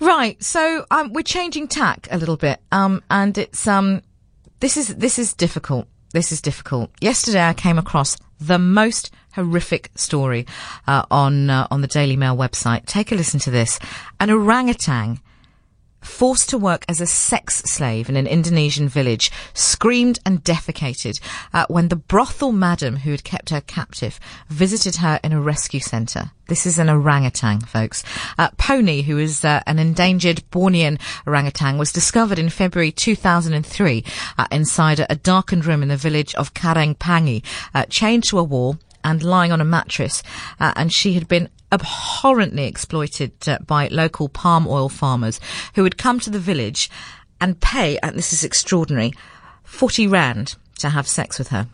Right. So um, we're changing tack a little bit, um, and it's um, this is this is difficult. This is difficult. Yesterday, I came across the most horrific story uh, on uh, on the Daily Mail website. Take a listen to this: an orangutan forced to work as a sex slave in an Indonesian village, screamed and defecated uh, when the brothel madam who had kept her captive visited her in a rescue centre. This is an orangutan, folks. Uh, Pony, who is uh, an endangered Bornean orangutan, was discovered in February 2003 uh, inside a, darkened room in the village of Kareng Pangi, uh, chained to a wall and lying on a mattress. Uh, and she had been abhorrently exploited uh, by local palm oil farmers who would come to the village and pay, and this is extraordinary, 40 rand to have sex with her.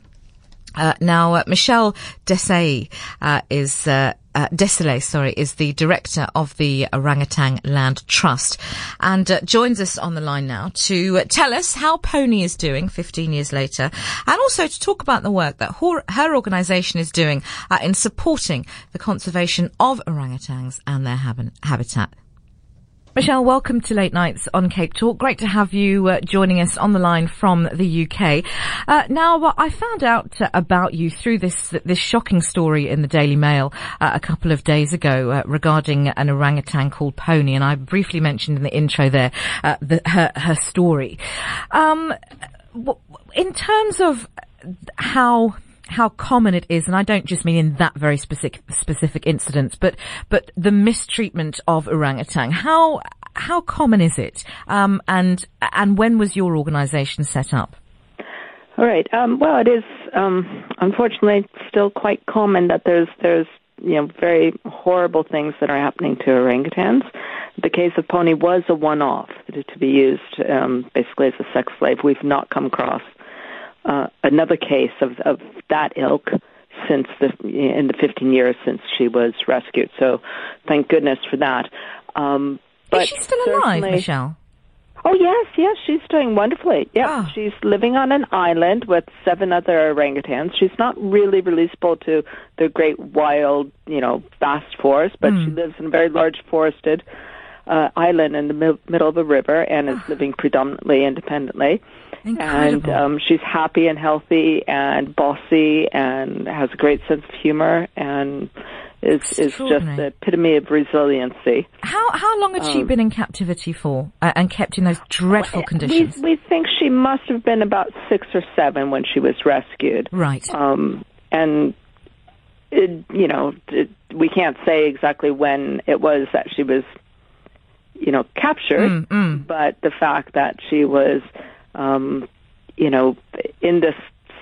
Uh, now, uh, Michelle Desai uh, is uh, Desilets, sorry, is the director of the Orangutan Land Trust and uh, joins us on the line now to tell us how Pony is doing 15 years later and also to talk about the work that her, her organisation is doing uh, in supporting the conservation of orangutans and their hab- habitat. Michelle, welcome to Late Nights on Cape Talk. Great to have you uh, joining us on the line from the UK. Uh, now, uh, I found out uh, about you through this this shocking story in the Daily Mail uh, a couple of days ago uh, regarding an orangutan called Pony, and I briefly mentioned in the intro there the, her her story. Um, in terms of how how common it is, and I don't just mean in that very specific specific incident, but but the mistreatment of orangutan. How how common is it, um, and and when was your organisation set up? All right. Um, well, it is um, unfortunately still quite common that there's there's you know very horrible things that are happening to orangutans. The case of Pony was a one-off to be used um, basically as a sex slave. We've not come across uh, another case of, of that ilk since the in the 15 years since she was rescued. So, thank goodness for that. Um, but Is she still alive, Michelle? Oh yes, yes, she's doing wonderfully. Yeah, oh. she's living on an island with seven other orangutans. She's not really releasable to the great wild, you know, vast forest, but mm. she lives in a very large forested uh, island in the mi- middle of a river and is oh. living predominantly independently. Incredible. And um, she's happy and healthy and bossy and has a great sense of humor and is is just the epitome of resiliency. How how long had um, she been in captivity for uh, and kept in those dreadful conditions? We, we think she must have been about six or seven when she was rescued. Right. Um, and it, you know, it, we can't say exactly when it was that she was, you know, captured. Mm, mm. But the fact that she was um, you know, in this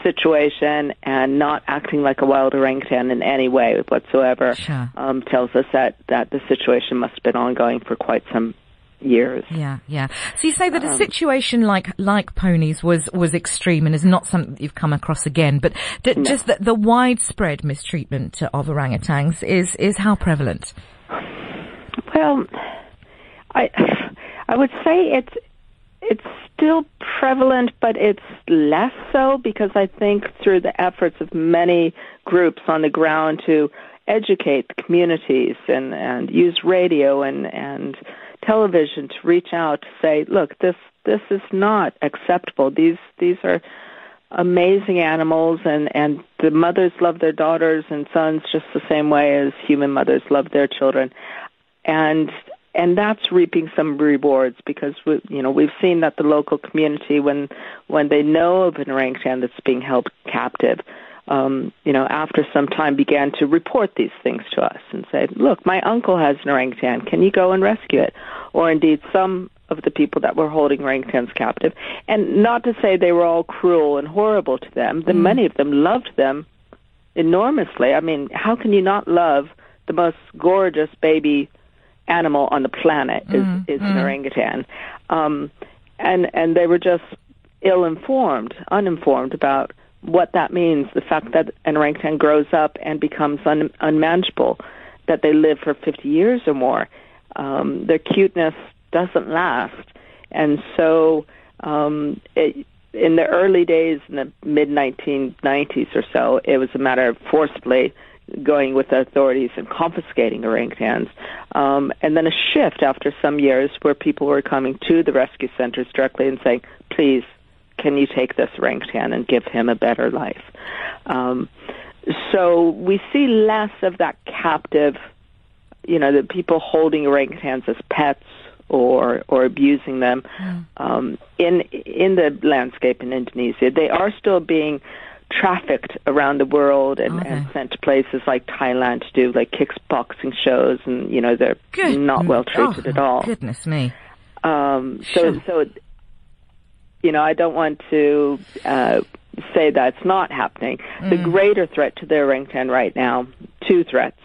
situation and not acting like a wild orangutan in any way whatsoever sure. um, tells us that, that the situation must have been ongoing for quite some years. Yeah, yeah. So you say that um, a situation like like Pony's was was extreme and is not something that you've come across again, but d- no. just the, the widespread mistreatment of orangutans is is how prevalent? Well, I I would say it's it's still prevalent, but it's less so because I think through the efforts of many groups on the ground to educate the communities and, and use radio and, and television to reach out to say, look, this this is not acceptable. These these are amazing animals and, and the mothers love their daughters and sons just the same way as human mothers love their children. And and that's reaping some rewards because we, you know we've seen that the local community when when they know of an orangutan that's being held captive um, you know after some time began to report these things to us and say look my uncle has an orangutan. Can you go and rescue it? Or indeed some of the people that were holding orangutans captive. And not to say they were all cruel and horrible to them the mm. many of them loved them enormously. I mean how can you not love the most gorgeous baby animal on the planet is mm, is mm. an orangutan, um, and and they were just ill informed, uninformed about what that means. The fact that an orangutan grows up and becomes un, unmanageable, that they live for 50 years or more. Um, their cuteness doesn't last, and so um, it, in the early days, in the mid 1990s or so, it was a matter of forcibly going with the authorities and confiscating orangutans, um, and then a shift after some years where people were coming to the rescue centers directly and saying, "Please, can you take this orangutan and give him a better life?" Um, so we see less of that captive, you know, the people holding orangutans as pets or or abusing them mm. um, in in the landscape in Indonesia. They are still being trafficked around the world and, okay. and sent to places like Thailand to do like kickboxing shows, and you know they're Good. not well treated oh, at all. Goodness me. Um, so sure. so you know I don't want to. Uh, say that's not happening. Mm. The greater threat to the orangutan right now, two threats.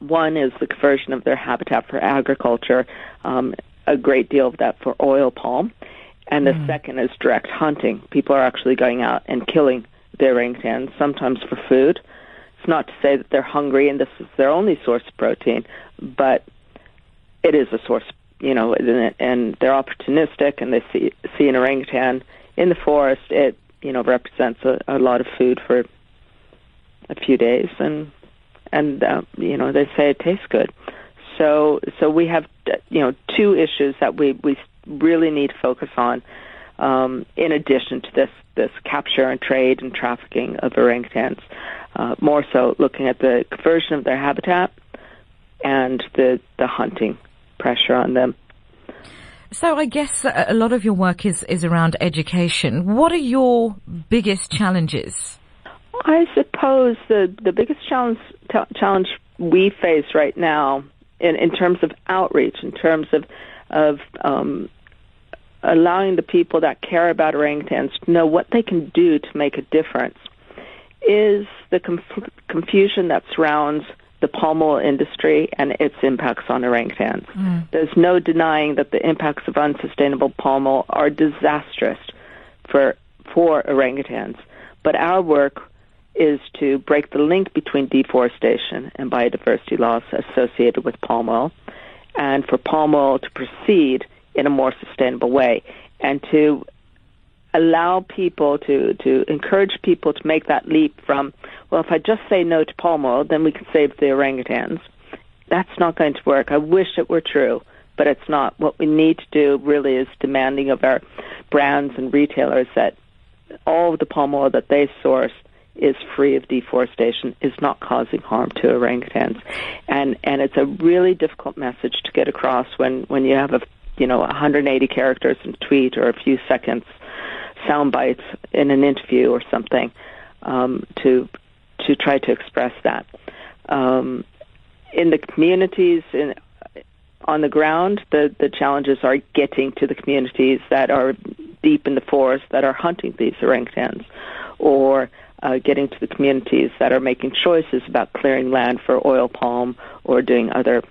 One is the conversion of their habitat for agriculture, um, a great deal of that for oil palm. And the mm. second is direct hunting. People are actually going out and killing their orangutans, sometimes for food. It's not to say that they're hungry and this is their only source of protein, but it is a source, you know, and they're opportunistic and they see, see an orangutan in the forest. It, you know, represents a, a lot of food for a few days and, and, uh, you know, they say it tastes good. So, so we have, you know, two issues that we, we really need to focus on um, in addition to this this capture and trade and trafficking of orangutans. Uh, more so, looking at the conversion of their habitat and the the hunting pressure on them. So I guess a lot of your work is is around education. What are your biggest challenges? I suppose the the biggest challenge t- challenge we face right now in in terms of outreach, in terms of of um, allowing the people that care about orangutans to know what they can do to make a difference is the conf- confusion that surrounds the palm oil industry and its impacts on orangutans. Mm. There's no denying that the impacts of unsustainable palm oil are disastrous for for orangutans. But our work is to break the link between deforestation and biodiversity loss associated with palm oil, and for palm oil to proceed in a more sustainable way and to allow people to, to encourage people to make that leap from, well, if I just say no to palm oil, then we can save the orangutans. That's not going to work. I wish it were true, but it's not. What we need to do really is demanding of our brands and retailers that all of the palm oil that they source is free of deforestation, is not causing harm to orangutans. And and it's a really difficult message to get across when, when you have a you know 180 characters in a tweet or a few seconds sound bites in an interview or something um, to to try to express that. Um, in the communities in on the ground the the challenges are getting to the communities that are deep in the forest that are hunting these orangutans or uh, getting to the communities that are making choices about clearing land for oil palm or doing other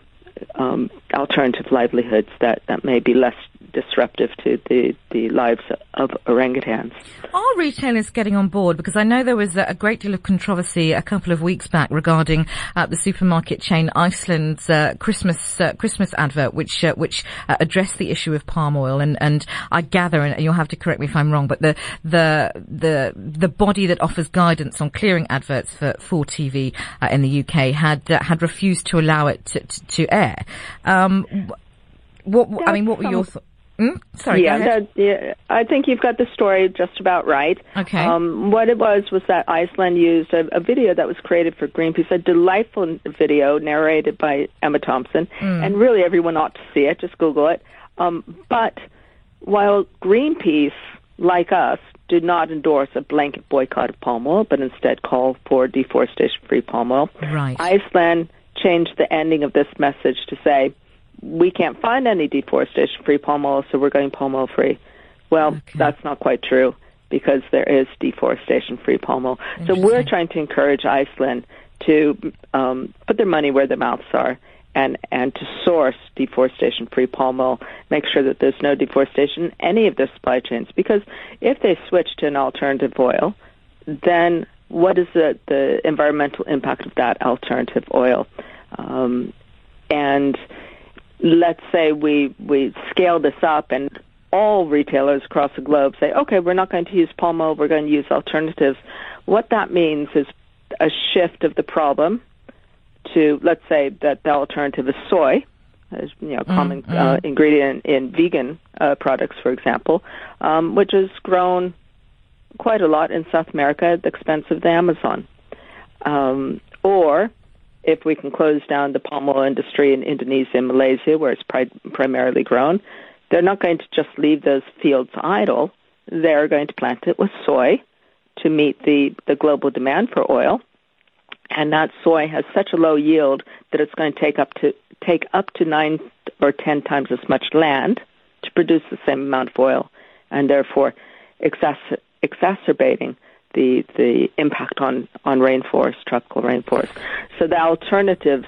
um, alternative livelihoods that, that may be less disruptive to the, the lives of orangutans. Are retailers getting on board? Because I know there was a great deal of controversy a couple of weeks back regarding uh, the supermarket chain Iceland's uh, Christmas uh, Christmas advert, which uh, which uh, addressed the issue of palm oil. And, and I gather, and you'll have to correct me if I'm wrong, but the the the the body that offers guidance on clearing adverts for for TV uh, in the UK had had refused to allow it to, to, to air. Um, what I mean, what were your thoughts? Mm? Sorry, yeah, that, yeah, I think you've got the story just about right. Okay. Um, what it was was that Iceland used a, a, video that was created for Greenpeace, a delightful video narrated by Emma Thompson, mm. and really everyone ought to see it. Just Google it. Um, but while Greenpeace, like us, did not endorse a blanket boycott of palm oil, but instead call for deforestation-free palm oil, right. Iceland changed the ending of this message to say we can't find any deforestation free palm oil, so we're going palm oil free. Well, okay. that's not quite true because there is deforestation free palm oil. So we're trying to encourage Iceland to um, put their money where their mouths are and and to source deforestation free palm oil, make sure that there's no deforestation in any of their supply chains. Because if they switch to an alternative oil, then what is the, the environmental impact of that alternative oil? Um, and let's say we we scale this up and all retailers across the globe say, okay, we're not going to use palm oil, we're going to use alternatives. What that means is a shift of the problem to, let's say that the alternative is soy, as you know, common mm, uh, ingredient in vegan uh, products, for example, um, which is grown quite a lot in South America at the expense of the Amazon. Um, or if we can close down the palm oil industry in Indonesia and Malaysia, where it's pri- primarily grown, they're not going to just leave those fields idle. They're going to plant it with soy to meet the, the global demand for oil. And that soy has such a low yield that it's going to take up to take up to nine or ten times as much land to produce the same amount of oil, and therefore exac- exacerbating the the impact on on rainforest, tropical rainforest. So the alternatives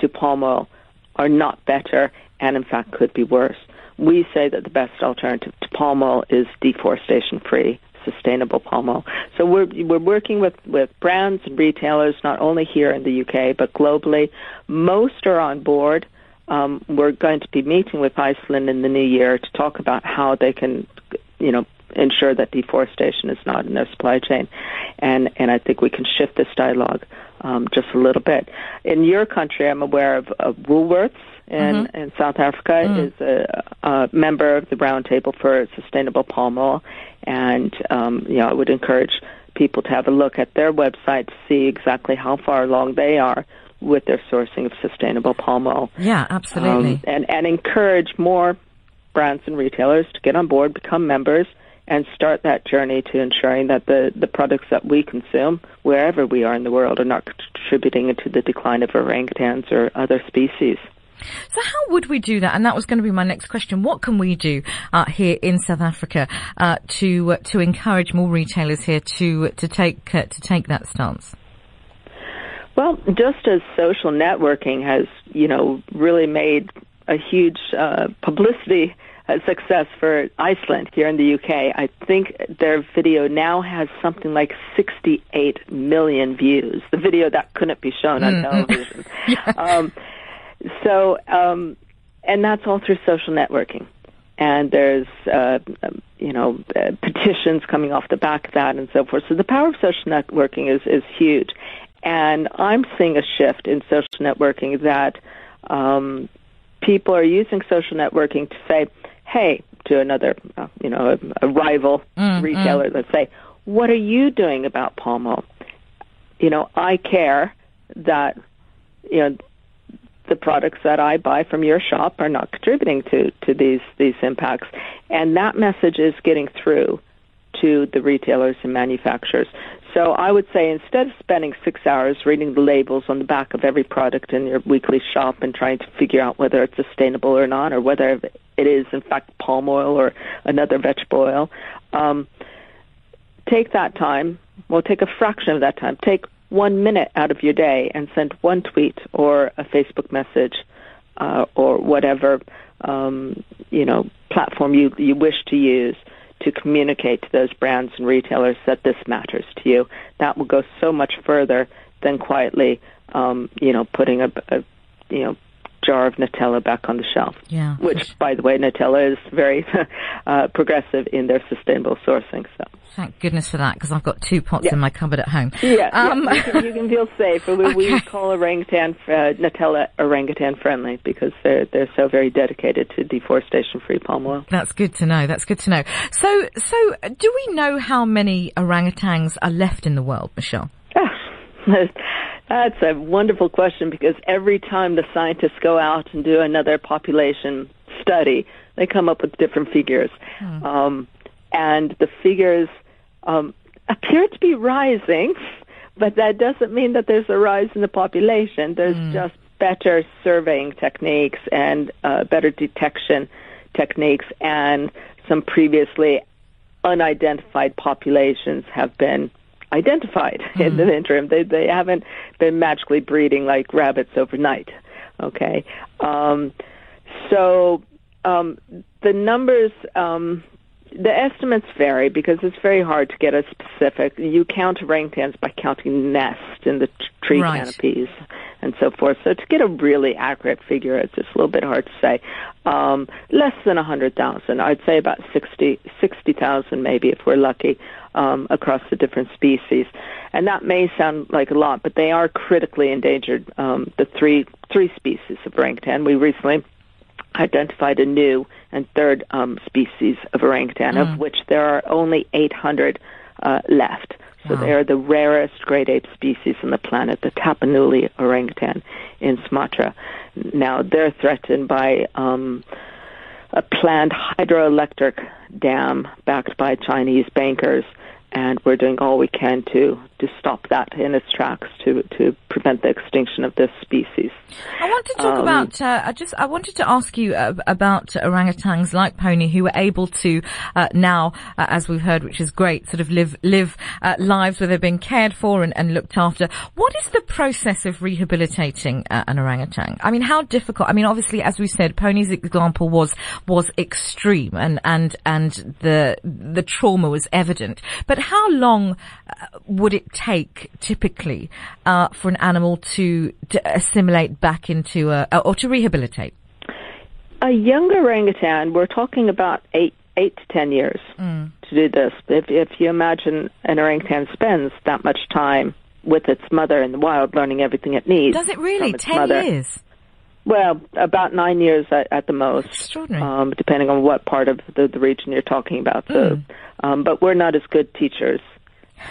to palm oil are not better, and in fact could be worse. We say that the best alternative to palm oil is deforestation free sustainable palm oil. So we're we're working with with brands and retailers not only here in the UK but globally. Most are on board. Um, we're going to be meeting with Iceland in the new year to talk about how they can, you know, ensure that deforestation is not in their supply chain, and and I think we can shift this dialogue um, just a little bit. In your country, I'm aware of, of Woolworths in, mm-hmm. in South Africa mm. is a, a member of the Roundtable for Sustainable Palm Oil, and um, you know I would encourage people to have a look at their website to see exactly how far along they are with their sourcing of sustainable palm oil. Yeah, absolutely. Um, and and encourage more brands and retailers to get on board, become members, and start that journey to ensuring that the, the products that we consume, wherever we are in the world, are not contributing to the decline of orangutans or other species. So how would we do that? And that was going to be my next question. What can we do uh, here in South Africa uh, to uh, to encourage more retailers here to to take uh, to take that stance? Well, just as social networking has, you know, really made a huge uh, publicity success for Iceland here in the UK. I think their video now has something like 68 million views. The video that couldn't be shown on mm-hmm. television. yeah. um, so, um, and that's all through social networking. And there's, uh, you know, uh, petitions coming off the back of that and so forth. So the power of social networking is, is huge. And I'm seeing a shift in social networking that um, people are using social networking to say, hey, to another, uh, you know, a, a rival mm, retailer, mm. let's say, what are you doing about palm oil? You know, I care that, you know, the products that I buy from your shop are not contributing to, to these, these impacts. And that message is getting through to the retailers and manufacturers. So I would say instead of spending six hours reading the labels on the back of every product in your weekly shop and trying to figure out whether it's sustainable or not, or whether it is in fact palm oil or another vegetable oil, um, take that time. Well, take a fraction of that time. Take one minute out of your day and send one tweet or a Facebook message uh, or whatever um, you know platform you you wish to use to communicate to those brands and retailers that this matters to you. That will go so much further than quietly, um, you know, putting a, a you know jar of Nutella back on the shelf. Yeah. Which, by the way, Nutella is very uh, progressive in their sustainable sourcing. So. Thank goodness for that, because I've got two pots yeah. in my cupboard at home. Yeah, um, yeah. You, can, you, can, feel safe. We, okay. we call orangutan uh, Nutella orangutan friendly because they're they're so very dedicated to deforestation-free palm oil. That's good to know. That's good to know. So, so do we know how many orangutans are left in the world, Michelle? That's a wonderful question because every time the scientists go out and do another population study, they come up with different figures. Hmm. Um, and the figures um, appear to be rising, but that doesn't mean that there's a rise in the population. There's hmm. just better surveying techniques and uh, better detection techniques, and some previously unidentified populations have been identified mm-hmm. in the interim. They they haven't been magically breeding like rabbits overnight. Okay, um, so um, the numbers. Um, the estimates vary because it's very hard to get a specific. You count orangutans by counting nests in the t- tree right. canopies and so forth. So to get a really accurate figure, it's just a little bit hard to say. Um, less than a hundred thousand, I'd say about sixty, sixty thousand maybe if we're lucky um, across the different species. And that may sound like a lot, but they are critically endangered. Um, the three three species of orangutan. We recently identified a new and third um, species of orangutan, mm. of which there are only 800 uh, left. So wow. they are the rarest great ape species on the planet, the Tapanuli orangutan in Sumatra. Now they're threatened by um, a planned hydroelectric dam backed by Chinese bankers and we're doing all we can to to stop that in its tracks to to prevent the extinction of this species. I want to talk um, about. Uh, I just I wanted to ask you uh, about orangutans like Pony who are able to uh, now, uh, as we've heard, which is great, sort of live live uh, lives where they've been cared for and, and, looked after. What is the process of rehabilitating uh, an orangutan? I mean, how difficult? I mean, obviously, as we said, Pony's example was was extreme and and and the the trauma was evident, but how long would it take typically uh, for an animal to, to assimilate back into a, or to rehabilitate? A young orangutan, we're talking about eight eight to ten years mm. to do this. If if you imagine an orangutan spends that much time with its mother in the wild, learning everything it needs. Does it really? Ten mother. years. Well, about nine years at, at the most, Extraordinary. Um, depending on what part of the, the region you're talking about. So, mm. um, but we're not as good teachers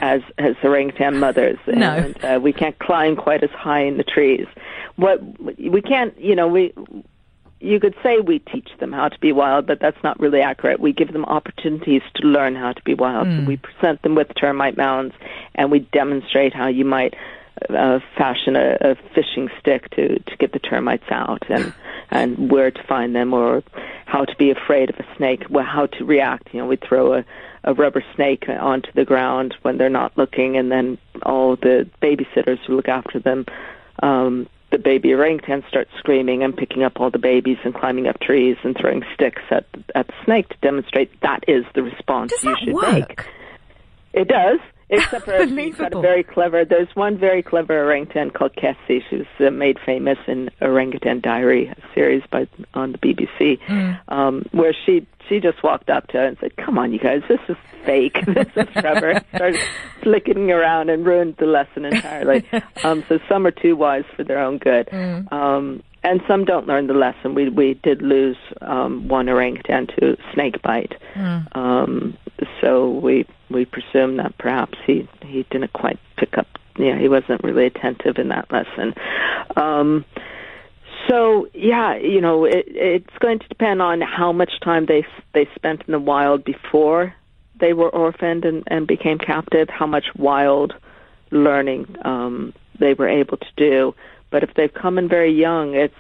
as as orangutan mothers, no. and uh, we can't climb quite as high in the trees. What we can't, you know, we you could say we teach them how to be wild, but that's not really accurate. We give them opportunities to learn how to be wild. Mm. So we present them with termite mounds, and we demonstrate how you might uh, fashion a, a fishing stick to to get the termites out, and and where to find them, or how to be afraid of a snake, well, how to react. You know, we throw a a rubber snake onto the ground when they're not looking, and then all the babysitters who look after them, um, the baby orangutan starts screaming and picking up all the babies and climbing up trees and throwing sticks at at the snake to demonstrate that is the response does you should work? make. It does. Except for he's got a very clever. There's one very clever orangutan called Cassie. She was uh, made famous in Orangutan Diary, a series by on the BBC, mm. um, where she she just walked up to her and said, "Come on, you guys, this is fake. this is Trevor." started flicking around and ruined the lesson entirely. um, so some are too wise for their own good. Mm. Um, and some don't learn the lesson. We we did lose um, one orangutan to snake bite, mm. um, so we we presume that perhaps he he didn't quite pick up. Yeah, he wasn't really attentive in that lesson. Um, so yeah, you know, it, it's going to depend on how much time they they spent in the wild before they were orphaned and, and became captive, how much wild learning um, they were able to do. But if they've come in very young, it's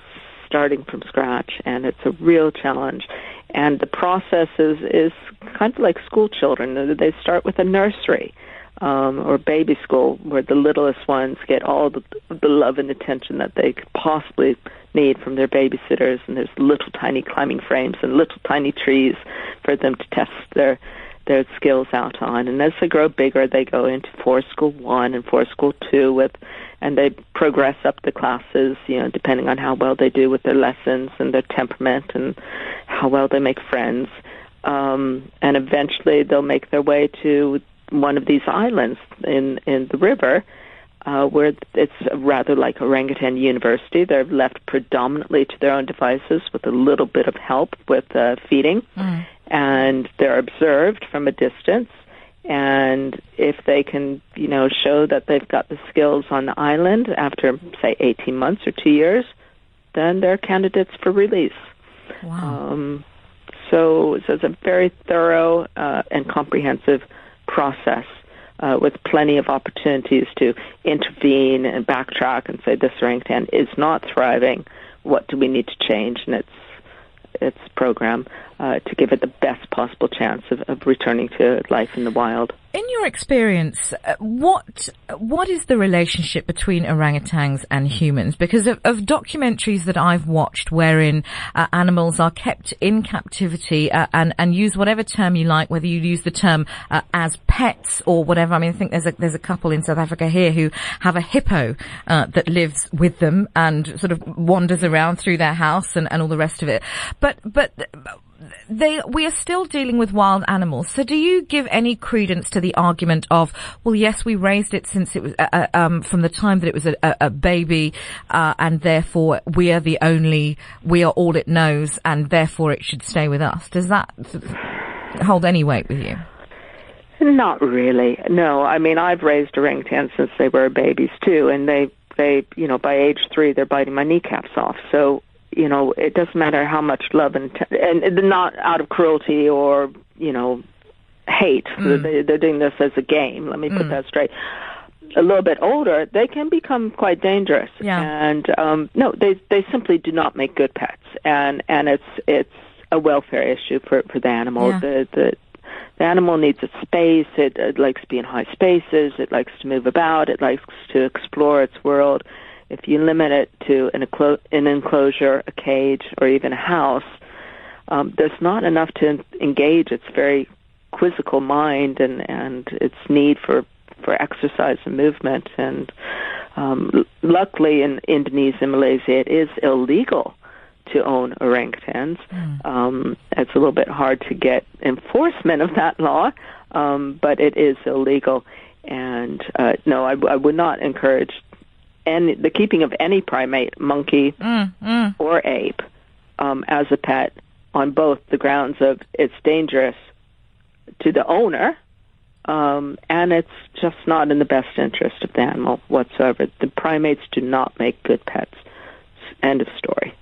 starting from scratch, and it's a real challenge. And the process is is kind of like school children. They start with a nursery um, or baby school where the littlest ones get all the, the love and attention that they could possibly need from their babysitters. And there's little tiny climbing frames and little tiny trees for them to test their their skills out on. And as they grow bigger, they go into forest school one and forest school two with, and they progress up the classes, you know, depending on how well they do with their lessons and their temperament and how well they make friends. Um, and eventually they'll make their way to one of these islands in in the river, uh, where it's rather like orangutan university. They're left predominantly to their own devices with a little bit of help with uh, feeding, mm. and they're observed from a distance. And if they can, you know, show that they've got the skills on the island after, say, 18 months or two years, then they're candidates for release. Wow. Um, so, so it's a very thorough uh, and comprehensive process uh, with plenty of opportunities to intervene and backtrack and say this orangutan is not thriving. What do we need to change in its its program uh, to give it the best possible chance of, of returning to life in the wild? In your experience, uh, what what is the relationship between orangutans and humans? Because of, of documentaries that I've watched, wherein uh, animals are kept in captivity uh, and and use whatever term you like, whether you use the term uh, as pets or whatever. I mean, I think there's a there's a couple in South Africa here who have a hippo uh, that lives with them and sort of wanders around through their house and, and all the rest of it. But but they we are still dealing with wild animals. So do you give any credence to the argument of, well, yes, we raised it since it was uh, uh um, from the time that it was a, a baby, uh, and therefore we are the only, we are all it knows, and therefore it should stay with us. Does that hold any weight with you? Not really. No, I mean I've raised orangutan since they were babies too, and they they you know by age three they're biting my kneecaps off. So you know it doesn't matter how much love and t- and not out of cruelty or you know hate. Mm. They, they're doing this as a game. Let me put mm. that straight. A little bit older, they can become quite dangerous. Yeah. And um, no, they they simply do not make good pets, and and it's it's a welfare issue for for the animal. Yeah. The the the animal needs its space. It, it likes to be in high spaces. It likes to move about. It likes to explore its world. If you limit it to an, enclo- an enclosure, a cage, or even a house, um, there's not enough to engage its very quizzical mind and, and its need for, for exercise and movement. And um, luckily in Indonesia and Malaysia, it is illegal to own orangutans. Mm. Um, it's a little bit hard to get enforcement of that law, um, but it is illegal. And uh, no, I, I would not encourage any, the keeping of any primate, monkey mm, mm. or ape, um, as a pet on both the grounds of it's dangerous to the owner, um, and it's just not in the best interest of the animal whatsoever. The primates do not make good pets. End of story.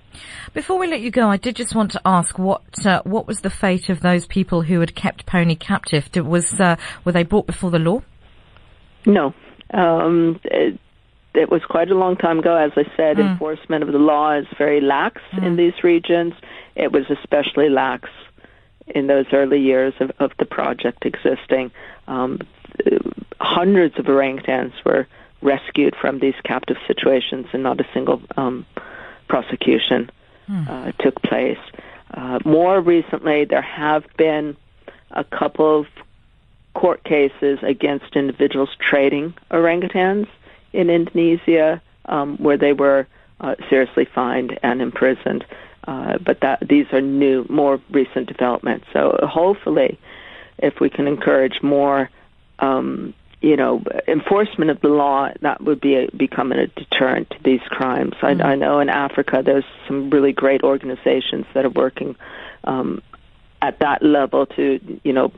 Before we let you go, I did just want to ask what uh, what was the fate of those people who had kept Pony captive? Did, was uh, were they brought before the law? No, um, it, it, was quite a long time ago. As I said, mm. enforcement of the law is very lax mm. in these regions. It was especially lax in those early years of, of the project existing. Um, hundreds of orangutans were rescued from these captive situations, and not a single um, prosecution hmm. uh, took place. Uh, more recently, there have been a couple of court cases against individuals trading orangutans in Indonesia, um, where they were uh, seriously fined and imprisoned. Uh, but that these are new, more recent developments. So hopefully, if we can encourage more um, you know, enforcement of the law that would be a, becoming a deterrent to these crimes. Mm-hmm. I, I know in Africa there's some really great organizations that are working um, at that level to, you know,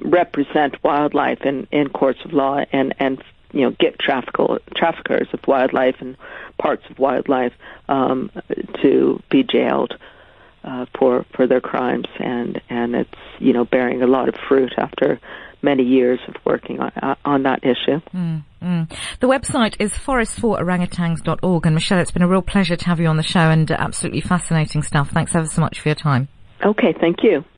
represent wildlife in, in courts of law and and you know get trafficker, traffickers of wildlife and parts of wildlife um, to be jailed uh, for for their crimes and and it's you know bearing a lot of fruit after many years of working on, uh, on that issue. Mm, mm. The website is forestfororangutans.org. And Michelle, it's been a real pleasure to have you on the show and absolutely fascinating stuff. Thanks ever so much for your time. Okay, thank you.